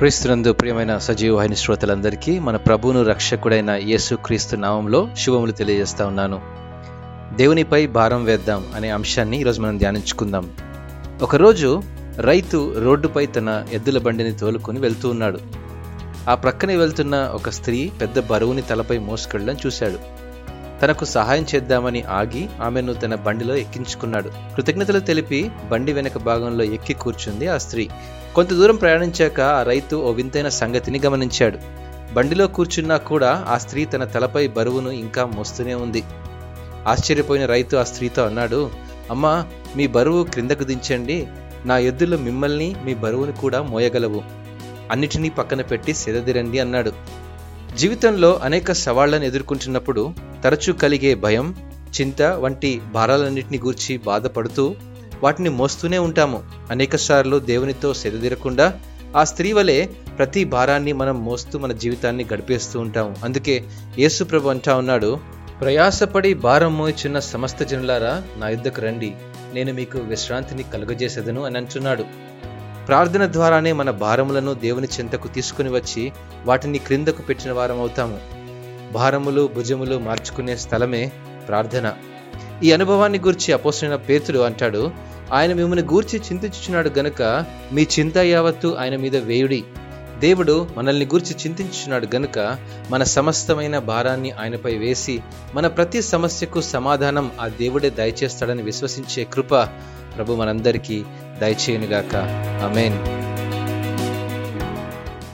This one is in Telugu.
క్రీస్తునందు ప్రియమైన సజీవ వాహిని శ్రోతలందరికీ మన ప్రభువును రక్షకుడైన యేసు క్రీస్తు నామంలో శుభములు తెలియజేస్తా ఉన్నాను. దేవునిపై భారం వేద్దాం అనే అంశాన్ని ఈరోజు మనం ధ్యానించుకుందాం. ఒకరోజు రైతు రోడ్డుపై తన ఎద్దుల బండిని తోలుకొని వెళ్తూ ఉన్నాడు. ఆ ప్రక్కనే వెళ్తున్న ఒక స్త్రీ పెద్ద బరువుని తలపై మోసుకెళ్ళడం చూశాడు. తనకు సహాయం చేద్దామని ఆగి ఆమెను తన బండిలో ఎక్కించుకున్నాడు. కృతజ్ఞతలు తెలిపి బండి వెనక భాగంలో ఎక్కి కూర్చుంది ఆ స్త్రీ. కొంత దూరం ప్రయాణించాక ఆ రైతు ఓ వింతైన సంగతిని గమనించాడు. బండిలో కూర్చున్నా కూడా ఆ స్త్రీ తన తలపై బరువును ఇంకా మోస్తూనే ఉంది. ఆశ్చర్యపోయిన రైతు ఆ స్త్రీతో అన్నాడు అమ్మా మీ బరువు క్రిందకు దించండి. నా ఎద్దులు మిమ్మల్ని మీ బరువును కూడా మోయగలవు. అన్నిటినీ పక్కన పెట్టి సెదదిరండి అన్నాడు. జీవితంలో అనేక సవాళ్ళను ఎదుర్కొంటున్నప్పుడు తరచూ కలిగే భయం చింత వంటి భారాలన్నింటినీ గూర్చి బాధపడుతూ వాటిని మోస్తూనే ఉంటాము. అనేకసార్లు దేవునితో సెదదీరకుండా ఆ స్త్రీ వలె ప్రతి భారాన్ని మనం మోస్తూ మన జీవితాన్ని గడిపేస్తూ ఉంటాము. అందుకే యేసుప్రభు అంటా ఉన్నాడు ప్రయాసపడి భారం మోయిచున్న సమస్త జనులారా నా యుద్ధకు రండి. నేను మీకు విశ్రాంతిని కలుగజేసేదను అని అంటున్నాడు. ప్రార్థన ద్వారానే మన భారములను దేవుని చెంతకు తీసుకుని వచ్చి వాటిని క్రిందకు పెట్టిన వారం అవుతాము భారములు భుజములు మార్చుకునే స్థలమే ప్రార్థన. ఈ అనుభవాన్ని గూర్చి అపోసిన పేతుడు అంటాడు ఆయన మిమ్మల్ని గూర్చి చింతించుచున్నాడు గనుక మీ చింత యావత్తు ఆయన మీద వేయుడి. దేవుడు మనల్ని గూర్చి చింతించున్నాడు గనుక మన సమస్తమైన భారాన్ని ఆయనపై వేసి మన ప్రతి సమస్యకు సమాధానం ఆ దేవుడే దయచేస్తాడని విశ్వసించే కృప ప్రభు మనందరికీ దయచేయునుగాక. అమేన్